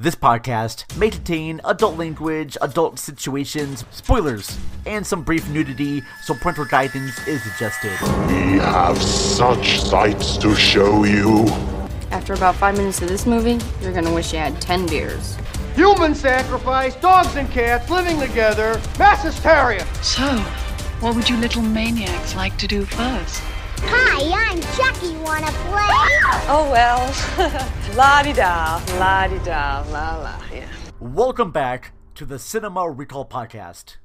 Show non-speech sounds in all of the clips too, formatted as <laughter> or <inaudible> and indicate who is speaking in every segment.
Speaker 1: This podcast may contain adult language, adult situations, spoilers, and some brief nudity, so parental guidance is suggested.
Speaker 2: We have such sights to show you.
Speaker 3: After about five minutes of this movie, you're gonna wish you had ten beers.
Speaker 4: Human sacrifice, dogs and cats living together, mass hysteria.
Speaker 5: So, what would you little maniacs like to do first?
Speaker 6: Hi, I'm Chucky. Wanna play?
Speaker 7: Oh well, <laughs> la di da, la di da, la la. Yeah.
Speaker 1: Welcome back to the Cinema Recall Podcast.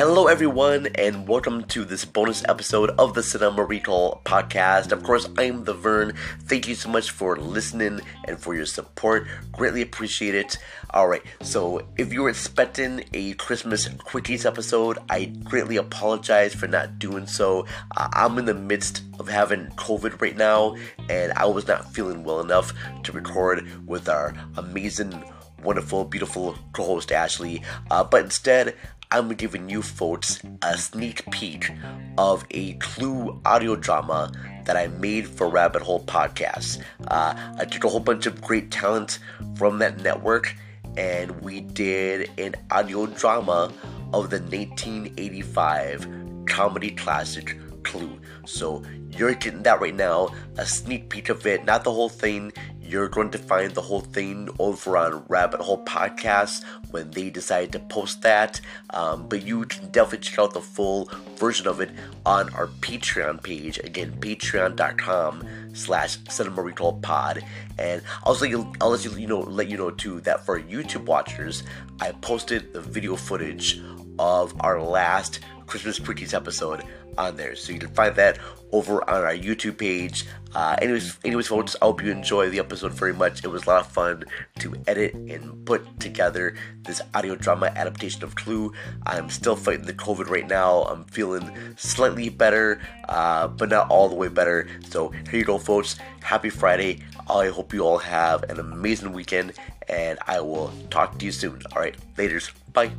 Speaker 8: Hello, everyone, and welcome to this bonus episode of the Cinema Recall podcast. Of course, I am the Vern. Thank you so much for listening and for your support. Greatly appreciate it. All right, so if you were expecting a Christmas Quickies episode, I greatly apologize for not doing so. Uh, I'm in the midst of having COVID right now, and I was not feeling well enough to record with our amazing wonderful, beautiful co host Ashley. Uh, but instead, I'm giving you folks a sneak peek of a Clue audio drama that I made for Rabbit Hole Podcast. Uh, I took a whole bunch of great talent from that network and we did an audio drama of the 1985 comedy classic Clue. So you're getting that right now, a sneak peek of it, not the whole thing. You're going to find the whole thing over on Rabbit Hole Podcast when they decide to post that. Um, but you can definitely check out the full version of it on our Patreon page. Again, patreon.com slash cinema recall pod. And let I'll let you, you know let you know too that for YouTube watchers, I posted the video footage of our last Christmas Quickies episode on there. So you can find that over on our YouTube page. Uh, anyways, anyways, folks, I hope you enjoy the episode very much. It was a lot of fun to edit and put together this audio drama adaptation of Clue. I'm still fighting the COVID right now. I'm feeling slightly better, uh, but not all the way better. So here you go, folks. Happy Friday. I hope you all have an amazing weekend, and I will talk to you soon. All right, laters. Bye.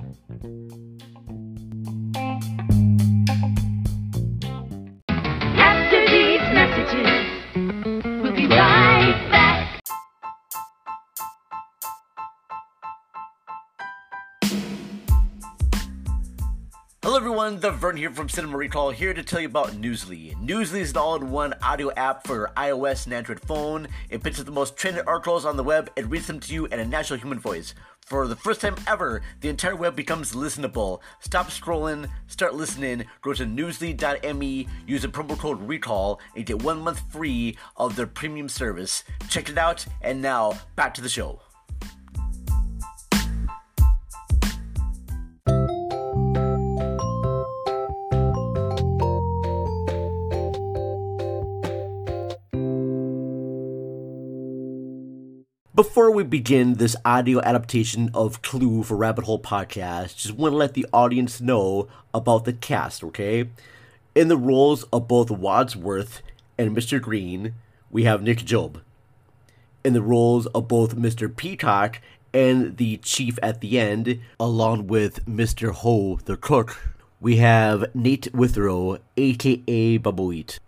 Speaker 1: The Vern here from Cinema Recall here to tell you about Newsly. Newsly is an all-in-one audio app for iOS and Android phone. It picks up the most trending articles on the web and reads them to you in a natural human voice. For the first time ever, the entire web becomes listenable. Stop scrolling, start listening, go to newsly.me, use the promo code RECALL, and get one month free of their premium service. Check it out, and now, back to the show. Before we begin this audio adaptation of Clue for Rabbit Hole Podcast, just want to let the audience know about the cast, okay? In the roles of both Wadsworth and Mr. Green, we have Nick Jobe. In the roles of both Mr. Peacock and the chief at the end, along with Mr. Ho, the cook, we have Nate Withrow, aka Bubbawheat.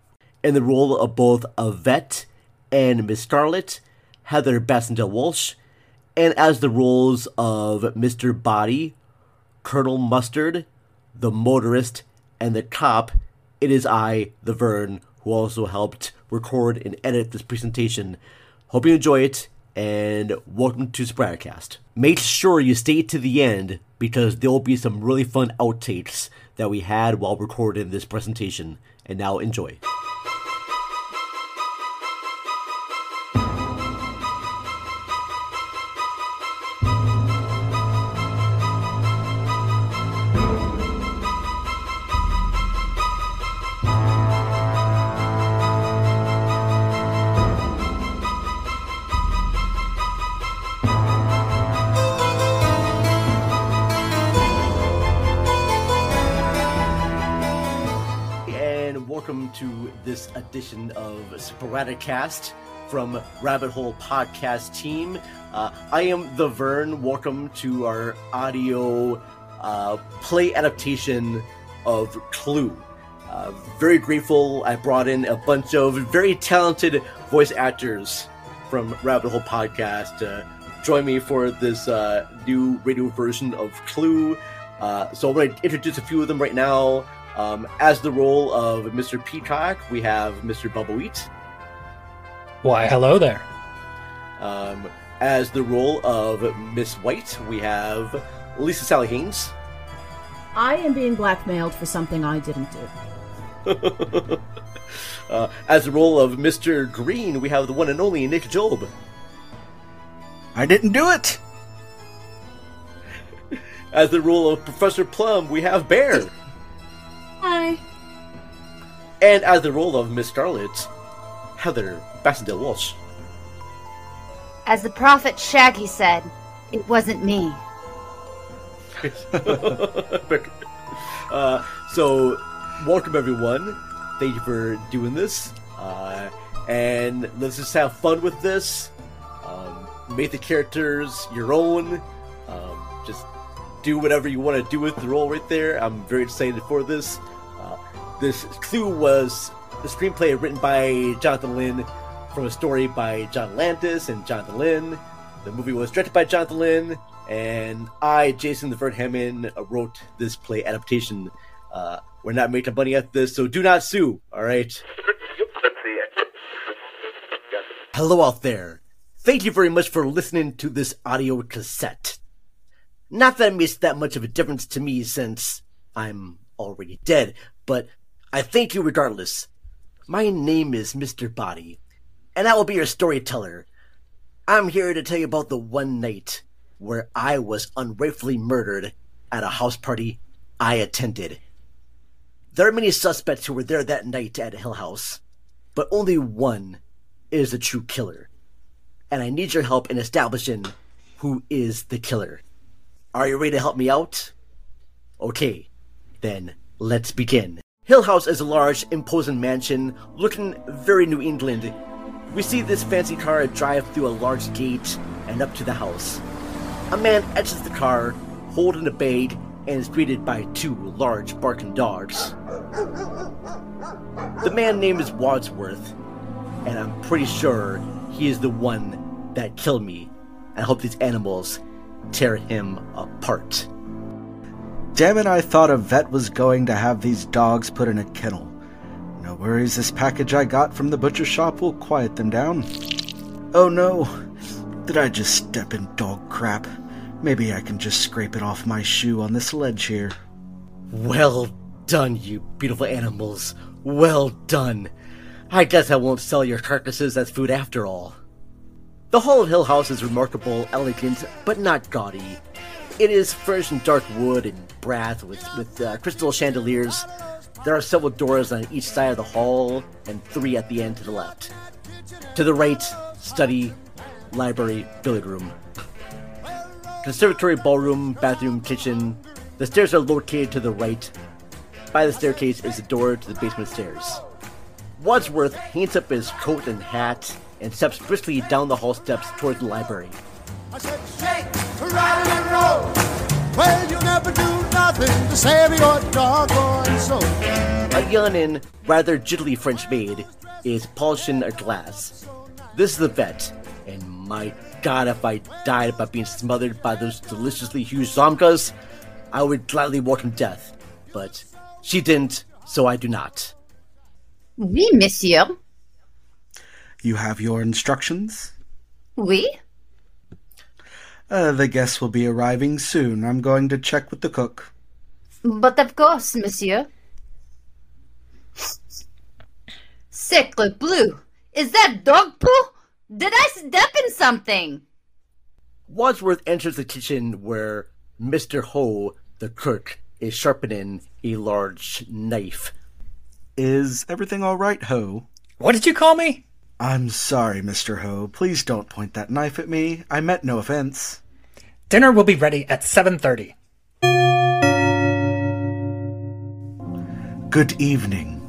Speaker 1: In the role of both Yvette and Miss Scarlet, Heather Baxendale Walsh, and as the roles of Mr. Body, Colonel Mustard, the motorist, and the cop, it is I, the Vern, who also helped record and edit this presentation. Hope you enjoy it, and welcome to Sprattercast. Make sure you stay to the end because there will be some really fun outtakes that we had while recording this presentation. And now enjoy. Sporadicast from Rabbit Hole Podcast team. Uh, I am the Vern. Welcome to our audio uh, play adaptation of Clue. Uh, very grateful. I brought in a bunch of very talented voice actors from Rabbit Hole Podcast to join me for this uh, new radio version of Clue. Uh, so I'm going to introduce a few of them right now. Um, as the role of Mr. Peacock, we have Mr. Bubbawheat.
Speaker 9: Why, hello there.
Speaker 1: Um, as the role of Miss White, we have Lisa Sally Haines.
Speaker 10: I am being blackmailed for something I didn't do. <laughs>
Speaker 1: uh, as the role of Mr. Green, we have the one and only Nick Jobe.
Speaker 11: I didn't do it. <laughs>
Speaker 1: As the role of Professor Plum, we have Bear.
Speaker 10: Hi.
Speaker 1: And as the role of Miss Scarlet, Heather Baxendale Walsh.
Speaker 6: As the prophet Shaggy said, it wasn't me. <laughs>
Speaker 1: uh, so, welcome everyone. Thank you for doing this. Uh, and let's just have fun with this. Um, make the characters your own. Um, just do whatever you want to do with the role right there. I'm very excited for this. This clue was the screenplay written by Jonathan Lynn from a story by John Landis and Jonathan Lynn. The movie was directed by Jonathan Lynn, and I, Jason the Vern Hemming, wrote this play adaptation. Uh, we're not making money at this, so do not sue, alright? Hello out there. Thank you very much for listening to this audio cassette. Not that it makes that much of a difference to me since I'm already dead, but I thank you regardless. My name is Mr. Body, and I will be your storyteller. I'm here to tell you about the one night where I was unrightfully murdered at a house party I attended. There are many suspects who were there that night at Hill House, but only one is the true killer. And I need your help in establishing who is the killer. Are you ready to help me out? Okay, then let's begin. Hill House is a large, imposing mansion looking very New England. We see this fancy car drive through a large gate and up to the house. A man exits the car, holding a bag, and is greeted by two large barking dogs. The man name is Wadsworth, and I'm pretty sure he is the one that killed me. I hope these animals tear him apart.
Speaker 11: Damn it, I thought Yvette was going to have these dogs put in a kennel. No worries, this package I got from the butcher shop will quiet them down. Oh no, did I just step in dog crap? Maybe I can just scrape it off my shoe on this ledge here.
Speaker 1: Well done, you beautiful animals. Well done. I guess I won't sell your carcasses as food after all. The Hall of Hill House is remarkable, elegant, but not gaudy. It is furnished in dark wood and brass with, with uh, crystal chandeliers. There are several doors on each side of the hall and three at the end to the left. To the right, study, library, billiard room. Conservatory, ballroom, bathroom, kitchen. The stairs are located to the right. By the staircase is the door to the basement stairs. Wadsworth hangs up his coat and hat and steps briskly down the hall steps towards the library.
Speaker 12: I said, shake, rattle and roll. Well, you never do nothing to save your doggone soul.
Speaker 1: A young and rather jiggly French maid is polishing a glass. This is the vet, and my god, if I died by being smothered by those deliciously huge zomgas, I would gladly welcome death. But she didn't, so I do not.
Speaker 13: Oui, monsieur.
Speaker 11: You have your instructions?
Speaker 13: Oui.
Speaker 11: Uh, the guests will be arriving soon. I'm going to check with the cook.
Speaker 13: But of course, monsieur. Sacre bleu! Is that dog poo? Did I step in something?
Speaker 1: Wadsworth enters the kitchen where Mr. Ho, the cook, is sharpening a large knife.
Speaker 11: Is everything all right, Ho?
Speaker 9: What did you call me?
Speaker 11: I'm sorry, Mr. Ho. Please don't point that knife at me. I meant no offense.
Speaker 9: Dinner will be ready at 7:30.
Speaker 11: Good evening.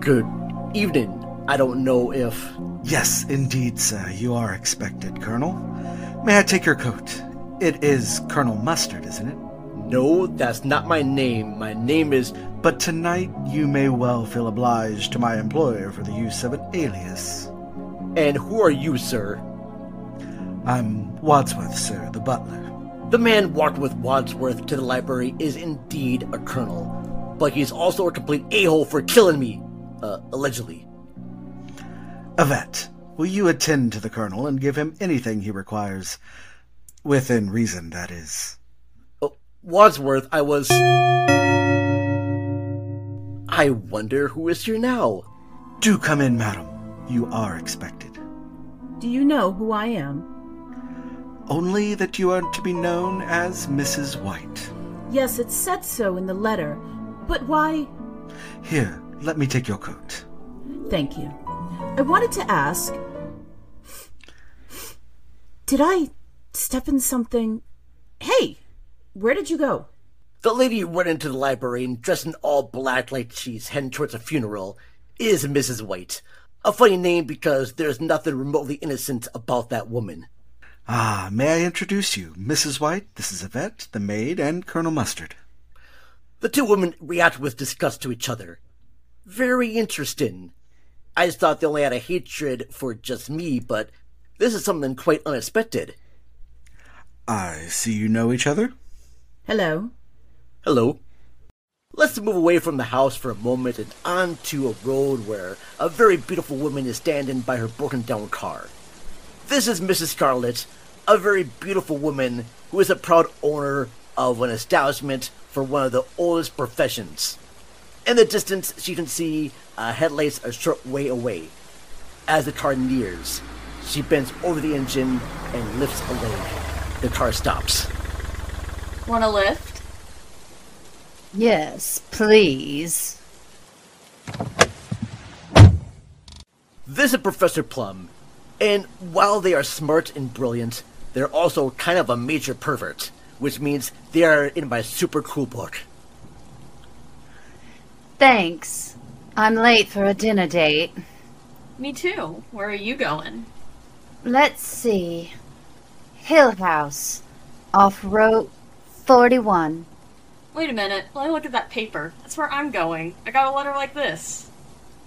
Speaker 1: Good evening. I don't know if.
Speaker 11: Yes, indeed, sir. You are expected, Colonel. May I take your coat? It is Colonel Mustard, isn't it?
Speaker 1: No, that's not my name. My name is.
Speaker 11: But tonight you may well feel obliged to my employer for the use of an alias.
Speaker 1: And who are you, sir?
Speaker 11: I'm Wadsworth, sir, the butler.
Speaker 1: The man walked with Wadsworth to the library is indeed a colonel, but he's also a complete a hole for killing me. Uh, allegedly.
Speaker 11: Yvette, will you attend to the colonel and give him anything he requires? Within reason, that is.
Speaker 1: Oh, Wadsworth, I was. I wonder who is here now.
Speaker 11: Do come in, madam. You are expected.
Speaker 10: Do you know who I am?
Speaker 11: Only that you are to be known as Mrs. White.
Speaker 10: Yes, it said so in the letter. But why?
Speaker 11: Here, let me take your coat.
Speaker 10: Thank you. I wanted to ask Did I step in something? Hey, where did you go?
Speaker 1: The lady who went into the library and dressed in all black like she's heading towards a funeral is Mrs. White. A funny name because there's nothing remotely innocent about that woman.
Speaker 11: Ah, may I introduce you? Mrs. White, this is Yvette, the maid, and Colonel Mustard.
Speaker 1: The two women reacted with disgust to each other. Very interesting. I just thought they only had a hatred for just me, but this is something quite unexpected.
Speaker 11: I see you know each other.
Speaker 10: Hello.
Speaker 1: Hello. Let's move away from the house for a moment and onto a road where a very beautiful woman is standing by her broken down car. This is Mrs. Scarlet, a very beautiful woman who is a proud owner of an establishment for one of the oldest professions. In the distance, she can see uh, headlights a short way away. As the car nears, she bends over the engine and lifts a leg. The car stops.
Speaker 3: Want a lift?
Speaker 13: Yes, please.
Speaker 1: This is Professor Plum, and while they are smart and brilliant, they're also kind of a major pervert, which means they are in my super cool book.
Speaker 13: Thanks. I'm late for a dinner date.
Speaker 3: Me too. Where are you going?
Speaker 13: Let's see. Hill House, off Route 41.
Speaker 3: Wait a minute. Let me look at that paper. That's where I'm going. I got a letter like this.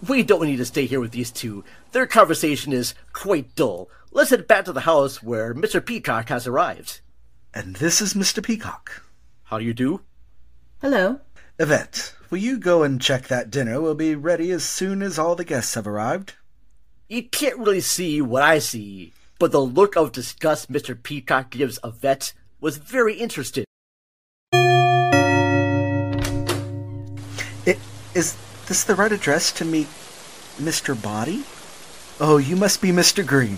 Speaker 1: We don't need to stay here with these two. Their conversation is quite dull. Let's head back to the house where Mr. Peacock has arrived.
Speaker 11: And this is Mr. Peacock.
Speaker 1: How do you do?
Speaker 10: Hello.
Speaker 11: Yvette, will you go and check that dinner will be ready as soon as all the guests have arrived?
Speaker 1: You can't really see what I see, but the look of disgust Mr. Peacock gives Yvette was very interesting.
Speaker 11: It, is this the right address to meet Mr. Body? Oh, you must be Mr. Green.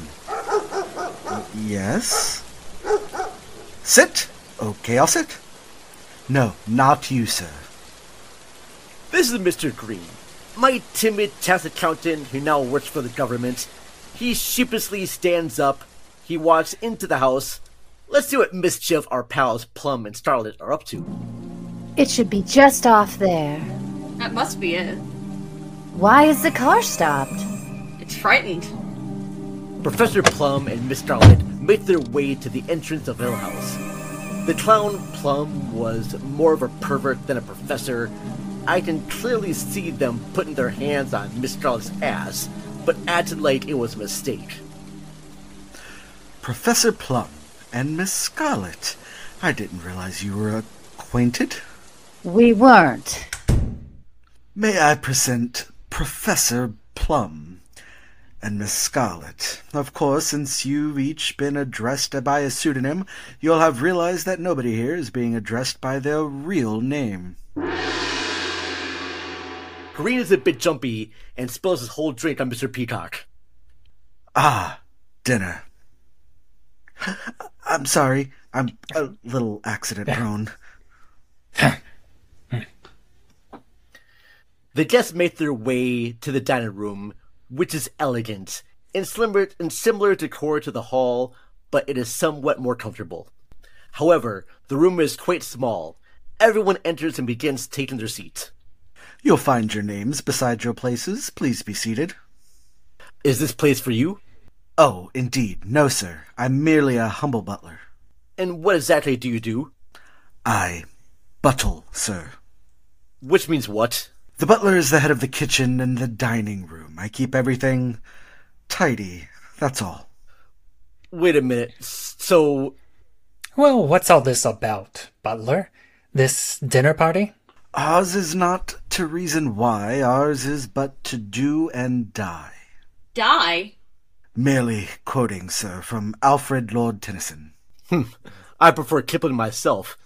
Speaker 11: Yes? Sit! Okay, I'll sit. No, not you, sir.
Speaker 1: This is Mr. Green, my timid tax accountant who now works for the government. He sheepishly stands up. He walks into the house. Let's see what mischief our pals Plum and Starlet are up to.
Speaker 13: It should be just off there.
Speaker 3: That must be it.
Speaker 13: Why is the car stopped?
Speaker 3: It's frightened.
Speaker 1: Professor Plum and Miss Starlet make their way to the entrance of Hill House. The clown Plum was more of a pervert than a professor. I can clearly see them putting their hands on Miss Starlet's ass, but acted like it was a mistake.
Speaker 11: Professor Plum and Miss Scarlet. I didn't realize you were acquainted.
Speaker 13: We weren't.
Speaker 11: May I present Professor Plum and Miss Scarlet. Of course, since you've each been addressed by a pseudonym, you'll have realized that nobody here is being addressed by their real name.
Speaker 1: Is a bit jumpy and spills his whole drink on Mr. Peacock.
Speaker 11: Ah, dinner. <laughs> I'm sorry. I'm a little accident prone.
Speaker 1: The guests make their way to the dining room, which is elegant and similar, and similar decor to the hall, but it is somewhat more comfortable. However, the room is quite small. Everyone enters and begins taking their seats.
Speaker 11: You'll find your names beside your places. Please be seated.
Speaker 1: Is this place for you?
Speaker 11: Oh, indeed. No, sir. I'm merely a humble butler.
Speaker 1: And what exactly do you do?
Speaker 11: I Buttle, sir.
Speaker 1: Which means what?
Speaker 11: The butler is the head of the kitchen and the dining room. I keep everything tidy, that's all.
Speaker 1: Wait a minute. So.
Speaker 9: Well, what's all this about, Butler? This dinner party?
Speaker 11: Ours is not to reason why, ours is but to do and die.
Speaker 3: Die?
Speaker 11: Merely quoting, sir, from Alfred Lord Tennyson.
Speaker 1: Hmm. I prefer Kipling myself.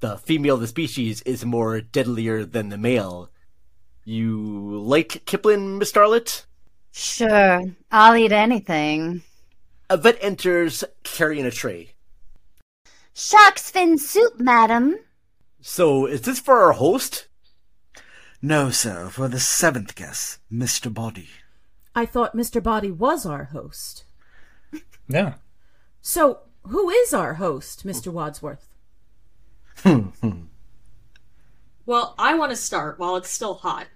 Speaker 1: The female of the species is more deadlier than the male. You like Kipling, Miss Starlet?
Speaker 6: Sure, I'll eat anything.
Speaker 1: Yvette enters carrying a tray.
Speaker 13: Shark's fin soup, madam.
Speaker 1: So, is this for our host?
Speaker 11: No, sir, for the seventh guest, Mr. Body.
Speaker 10: I thought Mr. Body was our host.
Speaker 9: Yeah.
Speaker 10: So, who is our host, Mr. Wadsworth? <laughs>
Speaker 3: Well, I want to start while it's still hot.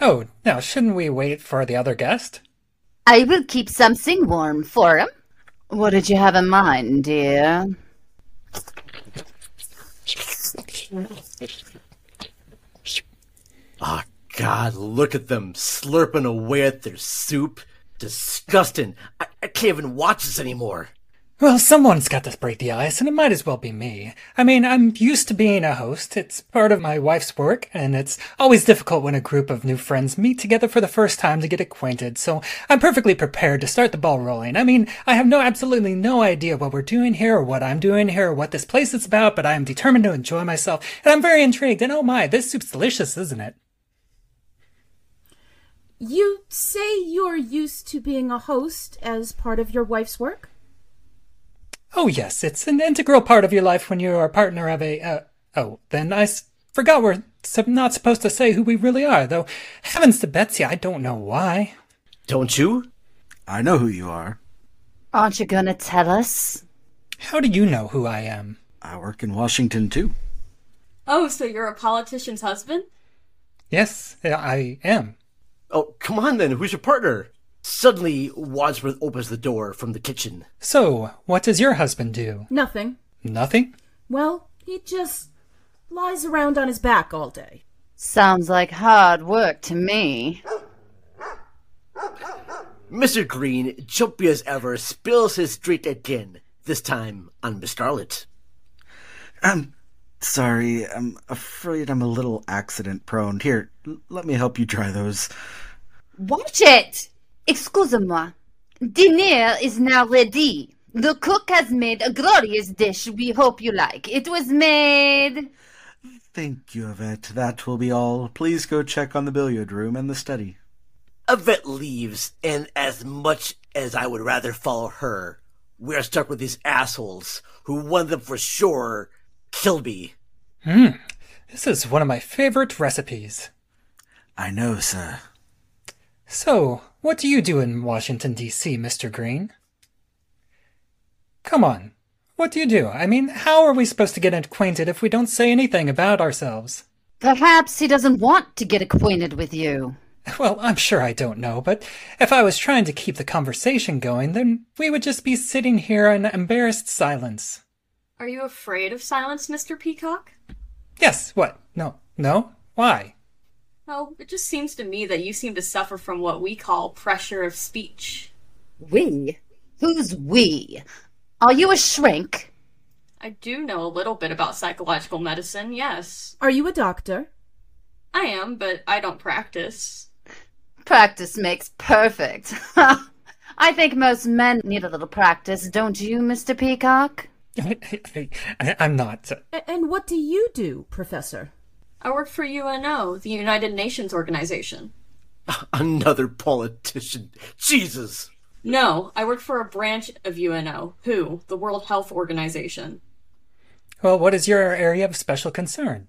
Speaker 9: Oh, now shouldn't we wait for the other guest?
Speaker 13: I will keep something warm for him. What did you have in mind, dear?
Speaker 1: Ah, oh, God, look at them slurping away at their soup. Disgusting. I, I can't even watch this anymore.
Speaker 9: Well, someone's got to break the ice, and it might as well be me. I mean, I'm used to being a host. It's part of my wife's work, and it's always difficult when a group of new friends meet together for the first time to get acquainted, so I'm perfectly prepared to start the ball rolling. I mean, I have no absolutely no idea what we're doing here, or what I'm doing here, or what this place is about, but I am determined to enjoy myself, and I'm very intrigued, and oh my, this soup's delicious, isn't it?
Speaker 10: You say you're used to being a host as part of your wife's work?
Speaker 9: Oh, yes, it's an integral part of your life when you're a partner of a. Uh, oh, then I s- forgot we're not supposed to say who we really are, though. Heavens to Betsy, I don't know why.
Speaker 1: Don't you?
Speaker 11: I know who you are.
Speaker 13: Aren't you gonna tell us?
Speaker 9: How do you know who I am?
Speaker 11: I work in Washington, too.
Speaker 3: Oh, so you're a politician's husband?
Speaker 9: Yes, I am.
Speaker 1: Oh, come on then, who's your partner? Suddenly, Wadsworth opens the door from the kitchen.
Speaker 9: So, what does your husband do?
Speaker 10: Nothing.
Speaker 9: Nothing?
Speaker 10: Well, he just lies around on his back all day.
Speaker 13: Sounds like hard work to me.
Speaker 1: Mr. Green, jumpy as ever, spills his drink again, this time on Miss Starlet.
Speaker 11: I'm um, sorry, I'm afraid I'm a little accident prone. Here, l- let me help you dry those.
Speaker 13: Watch it! Excusez-moi. Dinner is now ready. The cook has made a glorious dish we hope you like. It was made.
Speaker 11: Thank you, Yvette. That will be all. Please go check on the billiard room and the study.
Speaker 1: Yvette leaves, and as much as I would rather follow her, we're stuck with these assholes who one of them for sure killed me.
Speaker 9: Hmm. This is one of my favorite recipes.
Speaker 11: I know, sir.
Speaker 9: So, what do you do in Washington, D.C., Mr. Green? Come on. What do you do? I mean, how are we supposed to get acquainted if we don't say anything about ourselves?
Speaker 13: Perhaps he doesn't want to get acquainted with you. <laughs>
Speaker 9: Well, I'm sure I don't know, but if I was trying to keep the conversation going, then we would just be sitting here in embarrassed silence.
Speaker 3: Are you afraid of silence, Mr. Peacock?
Speaker 9: Yes, what? No. No? Why?
Speaker 3: Oh, it just seems to me that you seem to suffer from what we call pressure of speech.
Speaker 13: We? Who's we? Are you a shrink?
Speaker 3: I do know a little bit about psychological medicine, yes.
Speaker 10: Are you a doctor?
Speaker 3: I am, but I don't practice.
Speaker 13: Practice makes perfect. <laughs> I think most men need a little practice, don't you, Mr. Peacock? <laughs>
Speaker 9: I, am not.
Speaker 10: And what do you do, Professor?
Speaker 3: I work for UNO, the United Nations Organization. <laughs>
Speaker 1: Another politician. Jesus!
Speaker 3: No, I work for a branch of UNO, WHO, the World Health Organization.
Speaker 9: Well, what is your area of special concern?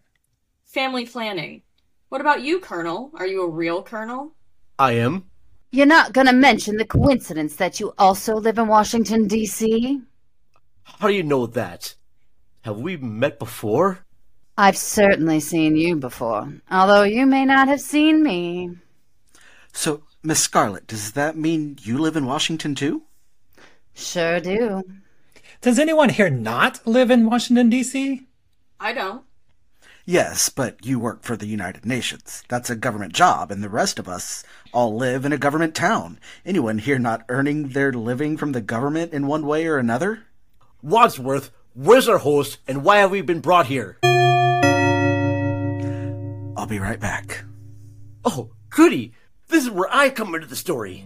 Speaker 3: Family planning. What about you, Colonel? Are you a real colonel?
Speaker 1: I am.
Speaker 13: You're not gonna mention the coincidence that you also live in Washington, D.C.?
Speaker 1: How do you know that? Have we met before?
Speaker 13: I've certainly seen you before, although you may not have seen me.
Speaker 11: So, Miss Scarlet, does that mean you live in Washington too?
Speaker 13: Sure do.
Speaker 9: Does anyone here not live in Washington, D.C.?
Speaker 3: I don't.
Speaker 11: Yes, but you work for the United Nations. That's a government job, and the rest of us all live in a government town. Anyone here not earning their living from the government in one way or another?
Speaker 1: Wadsworth, where's our host, and why have we been brought here?
Speaker 11: I'll be right back.
Speaker 1: Oh, goody! This is where I come into the story.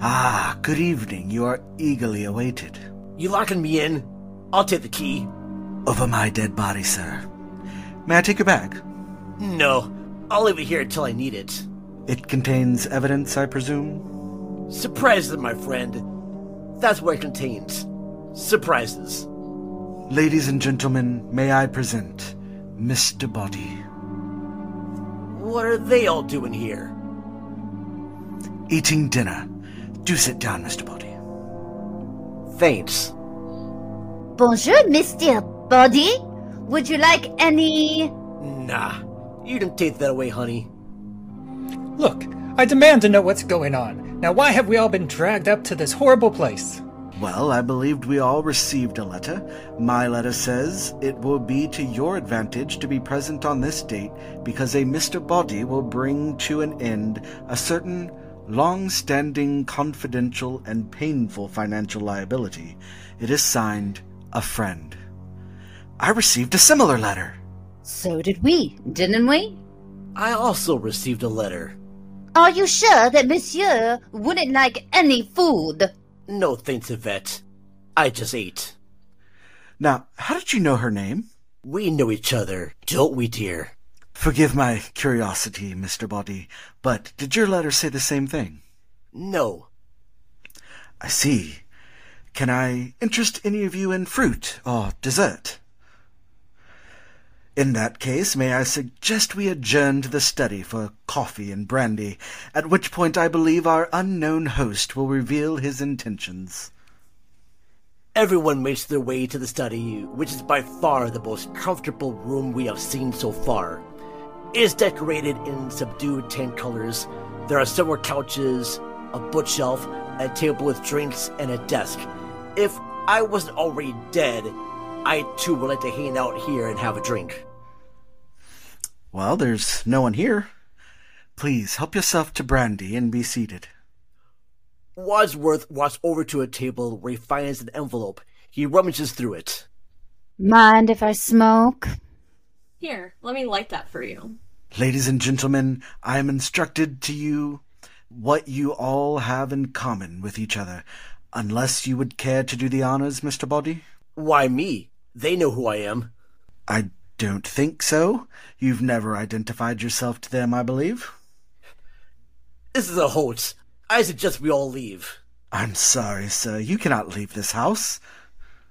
Speaker 11: Ah, good evening. You are eagerly awaited.
Speaker 1: You locking me in? I'll take the key.
Speaker 11: Over my dead body, sir. May I take your bag?
Speaker 1: No, I'll leave it here until I need it.
Speaker 11: It contains evidence, I presume?
Speaker 1: Surprises, my friend. That's what it contains. Surprises.
Speaker 11: Ladies and gentlemen, may I present Mr. Body.
Speaker 1: What are they all doing here?
Speaker 11: Eating dinner. Do sit down, Mr. Body.
Speaker 1: Thanks.
Speaker 6: Bonjour, Mr. Body. Would you like any.
Speaker 1: Nah, you didn't take that away, honey.
Speaker 9: Look, I demand to know what's going on. Now, why have we all been dragged up to this horrible place?
Speaker 11: Well, I believed we all received a letter. My letter says it will be to your advantage to be present on this date because a Mr. Body will bring to an end a certain long standing, confidential, and painful financial liability. It is signed a friend. I received a similar letter.
Speaker 13: So did we, didn't we?
Speaker 1: I also received a letter.
Speaker 13: Are you sure that Monsieur wouldn't like any food?
Speaker 1: No thanks, Yvette. I just ate.
Speaker 11: Now, how did you know her name?
Speaker 1: We know each other, don't we, dear?
Speaker 11: Forgive my curiosity, Mr. Body, but did your letter say the same thing?
Speaker 1: No.
Speaker 11: I see. Can I interest any of you in fruit or dessert? In that case, may I suggest we adjourn to the study for coffee and brandy, at which point I believe our unknown host will reveal his intentions.
Speaker 1: Everyone makes their way to the study, which is by far the most comfortable room we have seen so far. It is decorated in subdued tan colors. There are several couches, a bookshelf, a table with drinks, and a desk. If I wasn't already dead, I too would like to hang out here and have a drink.
Speaker 11: Well, there's no one here. Please help yourself to brandy and be seated.
Speaker 1: Wadsworth walks over to a table where he finds an envelope. He rummages through it.
Speaker 13: Mind if I smoke?
Speaker 3: Here, let me light that for you.
Speaker 11: Ladies and gentlemen, I am instructed to you what you all have in common with each other, unless you would care to do the honors, Mr. Body?
Speaker 1: Why me? They know who I am.
Speaker 11: I don't think so. You've never identified yourself to them, I believe.
Speaker 1: This is a hoax. I suggest we all leave.
Speaker 11: I'm sorry, sir. You cannot leave this house.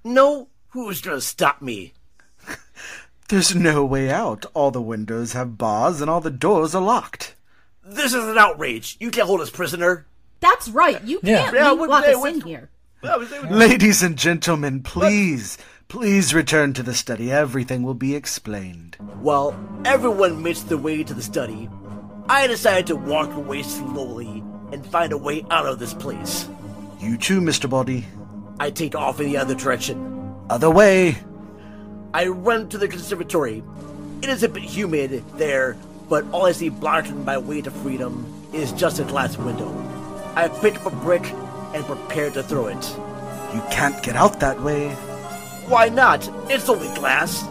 Speaker 1: No? Who's gonna stop me? <laughs>
Speaker 11: There's no way out. All the windows have bars and all the doors are locked.
Speaker 1: This is an outrage. You can't hold us prisoner.
Speaker 10: That's right. You can't
Speaker 1: Yeah,
Speaker 10: leave-
Speaker 1: what-
Speaker 10: lock
Speaker 1: hey,
Speaker 10: us in here.
Speaker 11: Ladies and gentlemen, please, please return to the study. Everything will be explained.
Speaker 1: While everyone makes their way to the study, I decided to walk away slowly and find a way out of this place.
Speaker 11: You too, Mr. Body.
Speaker 1: I take off in the other direction.
Speaker 11: Other way.
Speaker 1: I run to the conservatory. It is a bit humid there, but all I see blocking my way to freedom is just a glass window. I pick up a brick and prepare to throw it.
Speaker 11: You can't get out that way.
Speaker 1: Why not? It's only glass.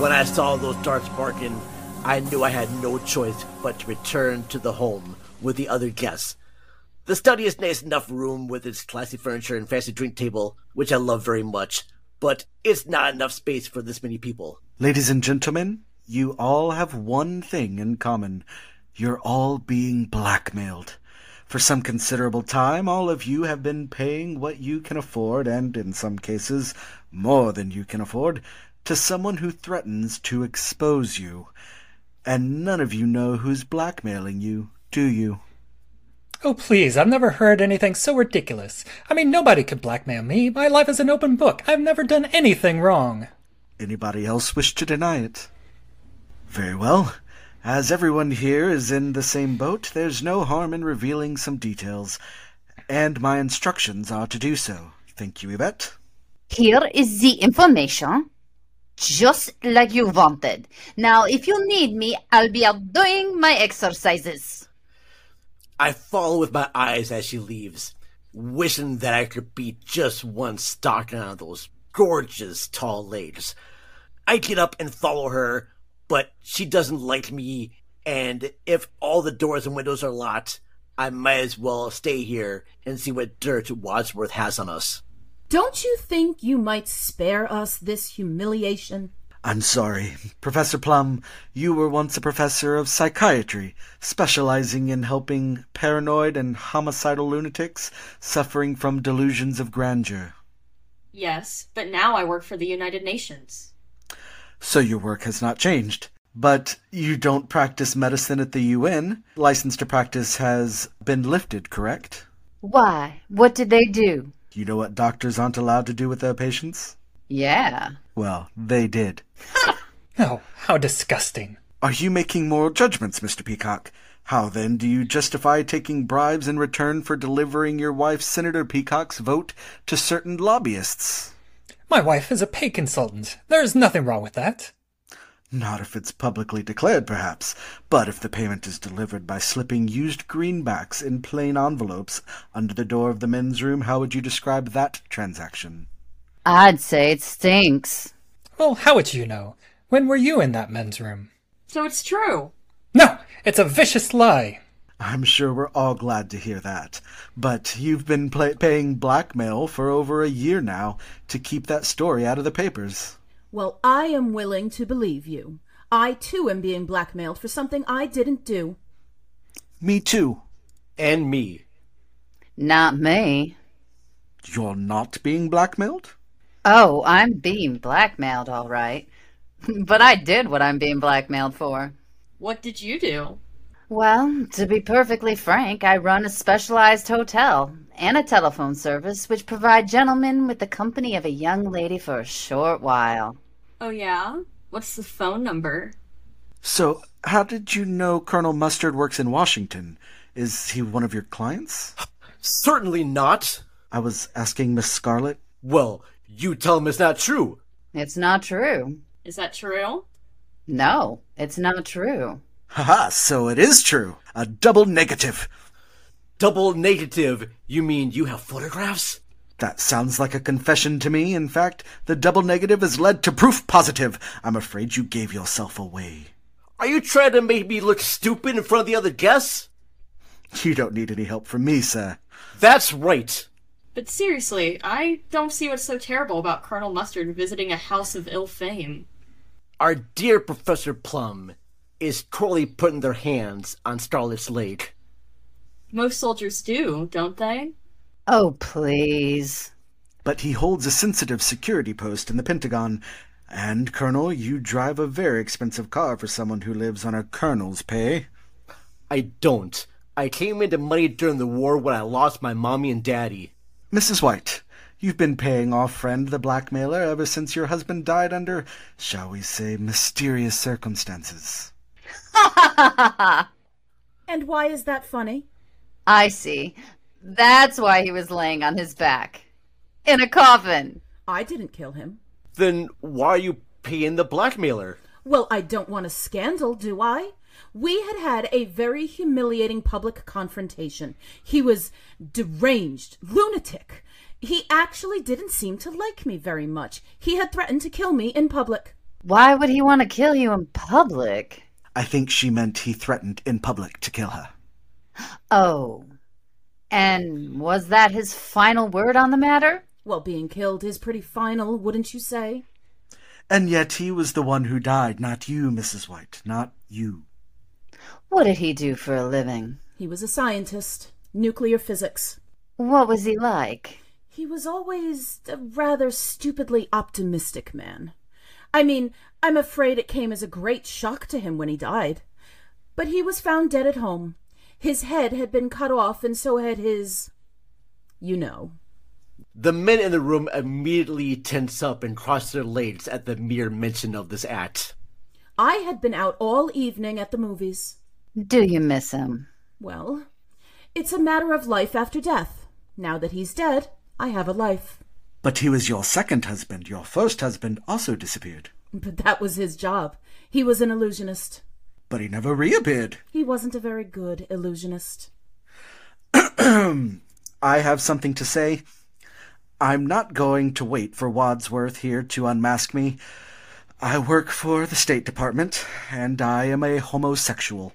Speaker 1: When I saw those darts barking, I knew I had no choice but to return to the home with the other guests. The study is nice enough room with its classy furniture and fancy drink table, which I love very much, but it's not enough space for this many people.
Speaker 11: Ladies and gentlemen, you all have one thing in common. You're all being blackmailed. For some considerable time, all of you have been paying what you can afford, and in some cases, more than you can afford, to someone who threatens to expose you. And none of you know who's blackmailing you, do you?
Speaker 9: Oh, please, I've never heard anything so ridiculous. I mean, nobody could blackmail me. My life is an open book. I've never done anything wrong.
Speaker 11: Anybody else wish to deny it? Very well. As everyone here is in the same boat, there's no harm in revealing some details, and my instructions are to do so. Thank you, Yvette.
Speaker 13: Here is the information. Just like you wanted. Now, if you need me, I'll be out doing my exercises.
Speaker 1: I follow with my eyes as she leaves, wishing that I could be just one stalking on those gorgeous tall legs. I get up and follow her, but she doesn't like me, and if all the doors and windows are locked, I might as well stay here and see what dirt Wadsworth has on us.
Speaker 10: Don't you think you might spare us this humiliation?
Speaker 11: I'm sorry. Professor Plum, you were once a professor of psychiatry, specializing in helping paranoid and homicidal lunatics suffering from delusions of grandeur.
Speaker 3: Yes, but now I work for the United Nations.
Speaker 11: So your work has not changed. But you don't practice medicine at the UN. License to practice has been lifted, correct?
Speaker 13: Why? What did they do?
Speaker 11: You know what doctors aren't allowed to do with their patients?
Speaker 13: Yeah.
Speaker 11: Well, they did. <laughs>
Speaker 9: Oh, how disgusting.
Speaker 11: Are you making moral judgments, Mr. Peacock? How then do you justify taking bribes in return for delivering your wife, Senator Peacock's vote to certain lobbyists?
Speaker 9: My wife is a pay consultant. There's nothing wrong with that.
Speaker 11: Not if it's publicly declared, perhaps, but if the payment is delivered by slipping used greenbacks in plain envelopes under the door of the men's room, how would you describe that transaction?
Speaker 13: I'd say it stinks.
Speaker 9: Well, how would you know? When were you in that men's room?
Speaker 3: So it's true.
Speaker 9: No, it's a vicious lie.
Speaker 11: I'm sure we're all glad to hear that. But you've been pay- paying blackmail for over a year now to keep that story out of the papers.
Speaker 10: Well, I am willing to believe you. I too am being blackmailed for something I didn't do.
Speaker 11: Me too.
Speaker 1: And me.
Speaker 13: Not me.
Speaker 11: You're not being blackmailed?
Speaker 13: Oh, I'm being blackmailed, all right. <laughs> but I did what I'm being blackmailed for.
Speaker 3: What did you do?
Speaker 13: Well, to be perfectly frank, I run a specialized hotel and a telephone service which provide gentlemen with the company of a young lady for a short while.
Speaker 3: Oh, yeah? What's the phone number?
Speaker 11: So, how did you know Colonel Mustard works in Washington? Is he one of your clients?
Speaker 1: Certainly not.
Speaker 11: I was asking Miss Scarlet.
Speaker 1: Well, you tell him it's not true.
Speaker 13: It's not true.
Speaker 3: Is that true?
Speaker 13: No, it's not true.
Speaker 11: Haha, so it is true. A double negative.
Speaker 1: Double negative? You mean you have photographs?
Speaker 11: That sounds like a confession to me. In fact, the double negative has led to proof positive. I'm afraid you gave yourself away.
Speaker 1: Are you trying to make me look stupid in front of the other guests?
Speaker 11: You don't need any help from me, sir.
Speaker 1: That's right.
Speaker 3: But seriously, I don't see what's so terrible about Colonel Mustard visiting a house of ill fame.
Speaker 1: Our dear Professor Plum is totally putting their hands on Starlet's Lake.
Speaker 3: Most soldiers do, don't they?
Speaker 13: Oh, please.
Speaker 11: But he holds a sensitive security post in the Pentagon. And, Colonel, you drive a very expensive car for someone who lives on a colonel's pay.
Speaker 1: I don't. I came into money during the war when I lost my mommy and daddy.
Speaker 11: Mrs. White, you've been paying off Friend the blackmailer ever since your husband died under, shall we say, mysterious circumstances. <laughs>
Speaker 10: And why is that funny?
Speaker 13: I see. That's why he was laying on his back. In a coffin.
Speaker 10: I didn't kill him.
Speaker 1: Then why are you paying the blackmailer?
Speaker 10: Well, I don't want a scandal, do I? We had had a very humiliating public confrontation. He was deranged, lunatic. He actually didn't seem to like me very much. He had threatened to kill me in public.
Speaker 13: Why would he want to kill you in public?
Speaker 11: I think she meant he threatened in public to kill her.
Speaker 13: Oh. And was that his final word on the matter?
Speaker 10: Well, being killed is pretty final, wouldn't you say?
Speaker 11: And yet he was the one who died, not you, Mrs. White, not you.
Speaker 13: What did he do for a living?
Speaker 10: He was a scientist, nuclear physics.
Speaker 13: What was he like?
Speaker 10: He was always a rather stupidly optimistic man. I mean, I'm afraid it came as a great shock to him when he died. But he was found dead at home. His head had been cut off, and so had his. You know.
Speaker 1: The men in the room immediately tense up and cross their legs at the mere mention of this act.
Speaker 10: I had been out all evening at the movies.
Speaker 13: Do you miss him?
Speaker 10: Well, it's a matter of life after death. Now that he's dead, I have a life.
Speaker 11: But he was your second husband. Your first husband also disappeared.
Speaker 10: But that was his job. He was an illusionist.
Speaker 11: But he never reappeared.
Speaker 10: He wasn't a very good illusionist. <clears throat>
Speaker 11: I have something to say. I'm not going to wait for Wadsworth here to unmask me. I work for the State Department, and I am a homosexual.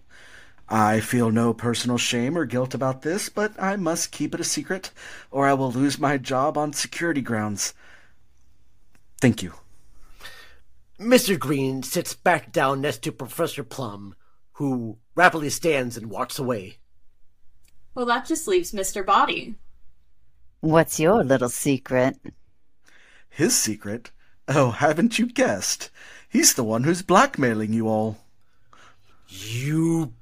Speaker 11: I feel no personal shame or guilt about this, but I must keep it a secret, or I will lose my job on security grounds. Thank you.
Speaker 1: Mr. Green sits back down next to Professor Plum, who rapidly stands and walks away.
Speaker 3: Well, that just leaves Mr. Boddy.
Speaker 13: What's your little secret?
Speaker 11: His secret? Oh, haven't you guessed? He's the one who's blackmailing you all.
Speaker 1: You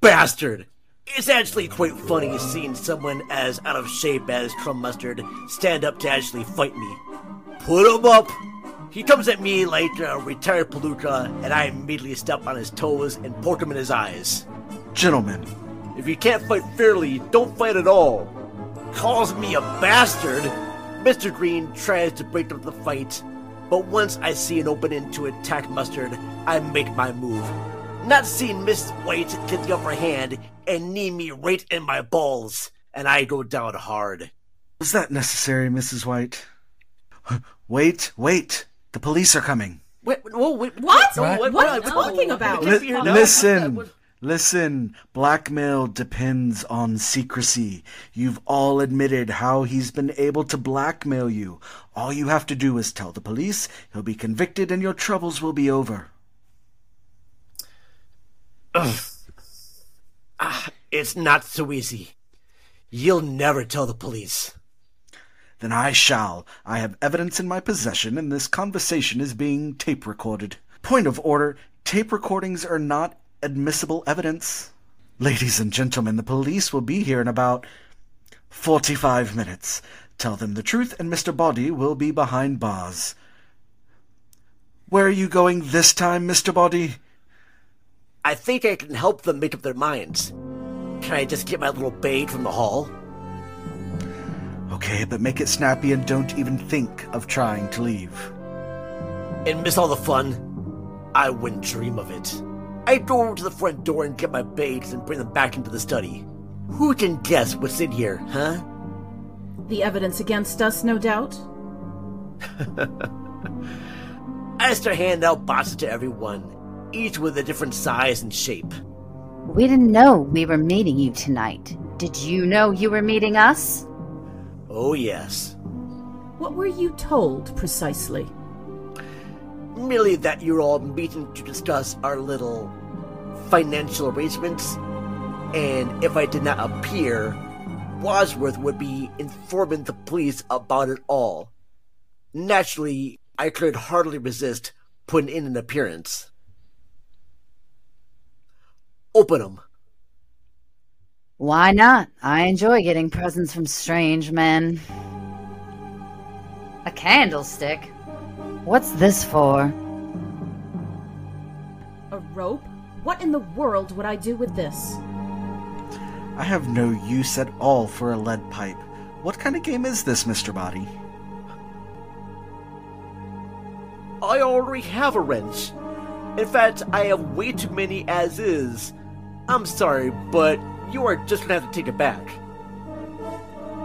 Speaker 1: bastard! It's actually quite funny seeing someone as out of shape as Crumb Mustard stand up to actually fight me. Put him up! He comes at me like a retired palooka, and I immediately step on his toes and poke him in his eyes.
Speaker 11: Gentlemen,
Speaker 1: If you can't fight fairly, don't fight at all. Calls me a bastard. Mr. Green tries to break up the fight, but once I see an opening to attack Mustard, I make my move. Not seeing Miss White get the upper hand and knee me right in my balls, and I go down hard.
Speaker 11: Was that necessary, Mrs. White? Wait, wait. The police are coming.
Speaker 1: Wait, whoa, wait,
Speaker 10: What?
Speaker 1: no,
Speaker 10: What are you talking about?
Speaker 1: Get
Speaker 11: listen, listen. Blackmail depends on secrecy. You've all admitted how he's been able to blackmail you. All you have to do is tell the police, he'll be convicted, and your troubles will be over. Ugh.
Speaker 1: Ah, It's not so easy. You'll never tell the police.
Speaker 11: Then I shall. I have evidence in my possession, and this conversation is being tape recorded. Point of order tape recordings are not admissible evidence. Ladies and gentlemen, the police will be here in about 45 minutes. Tell them the truth, and Mr. Boddy will be behind bars. Where are you going this time, Mr. Boddy?
Speaker 1: I think I can help them make up their minds. Can I just get my little bait from the hall?
Speaker 11: Okay, but make it snappy and don't even think of trying to leave.
Speaker 1: And miss all the fun? I wouldn't dream of it. I'd go over to the front door and get my baits and bring them back into the study. Who can guess what's in here, huh?
Speaker 10: The evidence against us, no doubt. <laughs>
Speaker 1: I start handing out boxes to everyone, each with a different size and shape.
Speaker 13: We didn't know we were meeting you tonight. Did you know you were meeting us?
Speaker 1: Oh, yes.
Speaker 10: What were you told precisely?
Speaker 1: Merely that you're all meeting to discuss our little financial arrangements, and if I did not appear, Wadsworth would be informing the police about it all. Naturally, I could hardly resist putting in an appearance. Open 'em.
Speaker 13: Why not? I enjoy getting presents from strange men. A candlestick? What's this for?
Speaker 10: A rope? What in the world would I do with this?
Speaker 11: I have no use at all for a lead pipe. What kind of game is this, Mr. Boddy?
Speaker 1: I already have a wrench. In fact, I have way too many as is. I'm sorry, but you are just gonna have to take it back.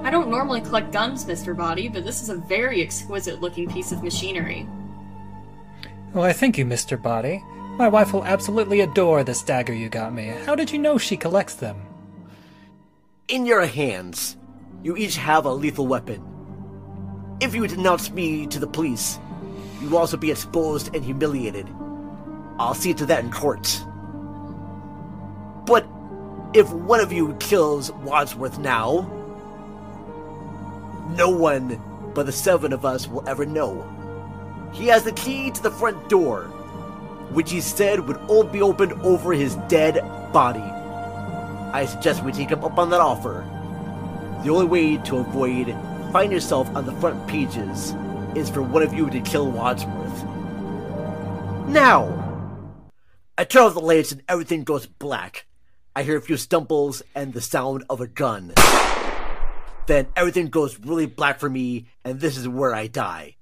Speaker 3: I don't normally collect guns, Mr. Boddy, but this is a very exquisite looking piece of machinery.
Speaker 9: Well, I thank you, Mr. Boddy. My wife will absolutely adore this dagger you got me. How did you know she collects them?
Speaker 1: In your hands, you each have a lethal weapon. If you denounce me to the police, you will also be exposed and humiliated. I'll see to that in court. If one of you kills Wadsworth now, no one but the seven of us will ever know. He has the key to the front door, which he said would all be opened over his dead body. I suggest we take him up on that offer. The only way to avoid finding yourself on the front pages is for one of you to kill Wadsworth. Now! I turn off the lights and everything goes black. I hear a few stumbles and the sound of a gun. then everything goes really black for me, and this is where I die.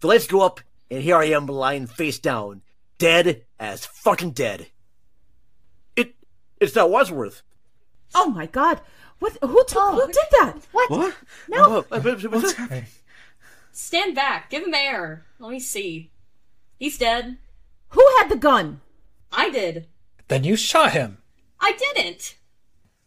Speaker 1: The lights go up, and here I am lying face down, dead as fucking dead. It, it's not Wadsworth.
Speaker 10: Oh my god. What who took who oh. did that?
Speaker 6: What?
Speaker 11: What?
Speaker 10: No.
Speaker 11: What's happening?
Speaker 3: Stand back. Give him air. Let me see. He's dead.
Speaker 10: Who had the gun?
Speaker 3: I did.
Speaker 9: Then you shot him.
Speaker 3: I didn't.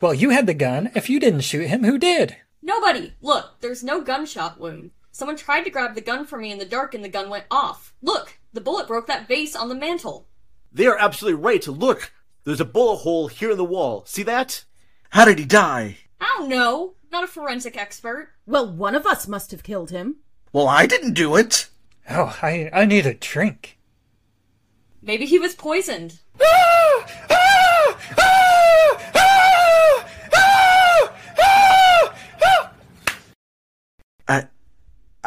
Speaker 9: Well, you had the gun. If you didn't shoot him, who did?
Speaker 3: Nobody. Look, there's no gunshot wound. Someone tried to grab the gun from me in the dark and the gun went off. Look, the bullet broke that vase on the mantle.
Speaker 1: They are absolutely right. Look, there's a bullet hole here in the wall. See that?
Speaker 11: How did he die?
Speaker 3: I don't know. Not a forensic expert.
Speaker 10: Well, one of us must have killed him.
Speaker 11: Well, I didn't do it.
Speaker 9: Oh, I, I need a drink.
Speaker 3: Maybe he was poisoned.
Speaker 11: I,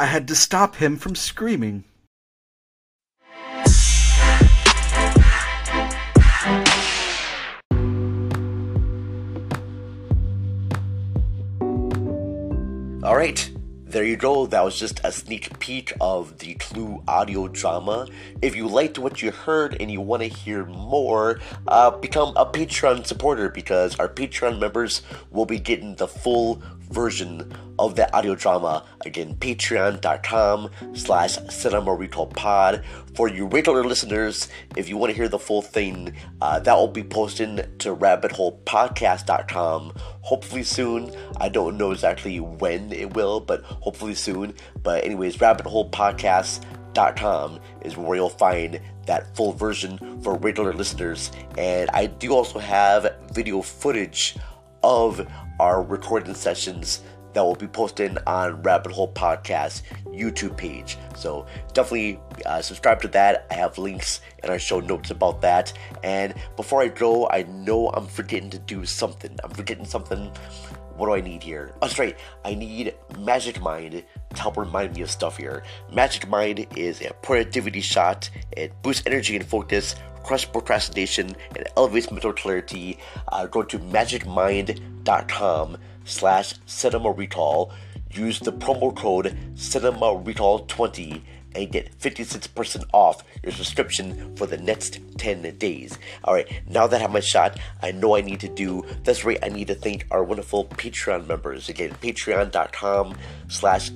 Speaker 11: I had to stop him from screaming.
Speaker 8: All right, there you go. That was just a sneak peek of the Clue audio drama. If you liked what you heard and you want to hear more, uh, become a Patreon supporter because our Patreon members will be getting the full version of that audio drama. Again, patreon.com slash cinema recall pod. For you regular listeners, if you want to hear the full thing, uh, that will be posted to rabbitholepodcast.com hopefully soon. I don't know exactly when it will, but hopefully soon. But anyways, rabbitholepodcast.com is where you'll find that full version for regular listeners. And I do also have video footage of our recording sessions that will be posted on Rabbit Hole Podcast YouTube page. So definitely uh, subscribe to that. I have links in our show notes about that. And before I go, I know I'm forgetting to do something. I'm forgetting something. What do I need here? Oh, that's right. I need Magic Mind to help remind me of stuff here. Magic Mind is a productivity shot. It boosts energy and focus, crush procrastination, and elevates mental clarity. Uh, go to magicmind.com slash cinema recall. Use the promo code cinema recall 20 and get 56% off your subscription for the next 10 days. Alright, now that I have my shot, I know I need to do that's right, I need to thank our wonderful Patreon members. Again, patreon.com slash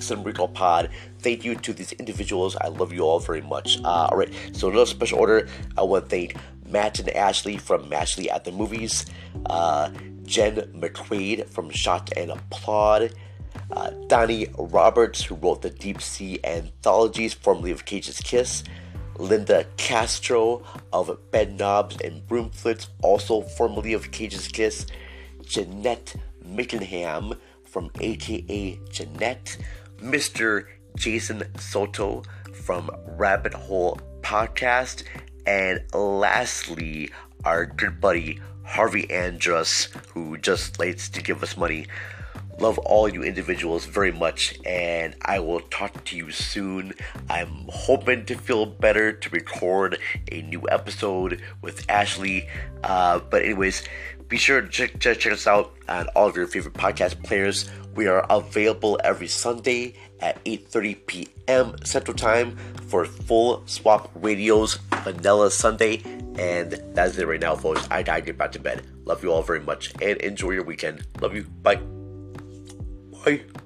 Speaker 8: pod. Thank you to these individuals. I love you all very much. Uh, alright, so another special order, I want to thank Matt and Ashley from Ashley at the Movies, uh, Jen McQuaid from Shot and Applaud, uh, Donnie Roberts, who wrote the Deep Sea anthologies, formerly of Cage's Kiss, Linda Castro of Bed Knobs and Broomflicks, also formerly of Cage's Kiss, Jeanette Mickenham from AKA Jeanette, Mr. Jason Soto from Rabbit Hole Podcast, and lastly, our good buddy Harvey Andrus, who just likes to give us money. Love all you individuals very much, and I will talk to you soon. I'm hoping to feel better to record a new episode with Ashley. Uh, but, anyways, be sure to check, check, check us out on all of your favorite podcast players. We are available every Sunday at 8:30 p.m. Central Time for full swap radios Vanilla Sunday. And that's it right now, folks. I gotta get back to bed. Love you all very much and enjoy your weekend. Love you. Bye. Bye.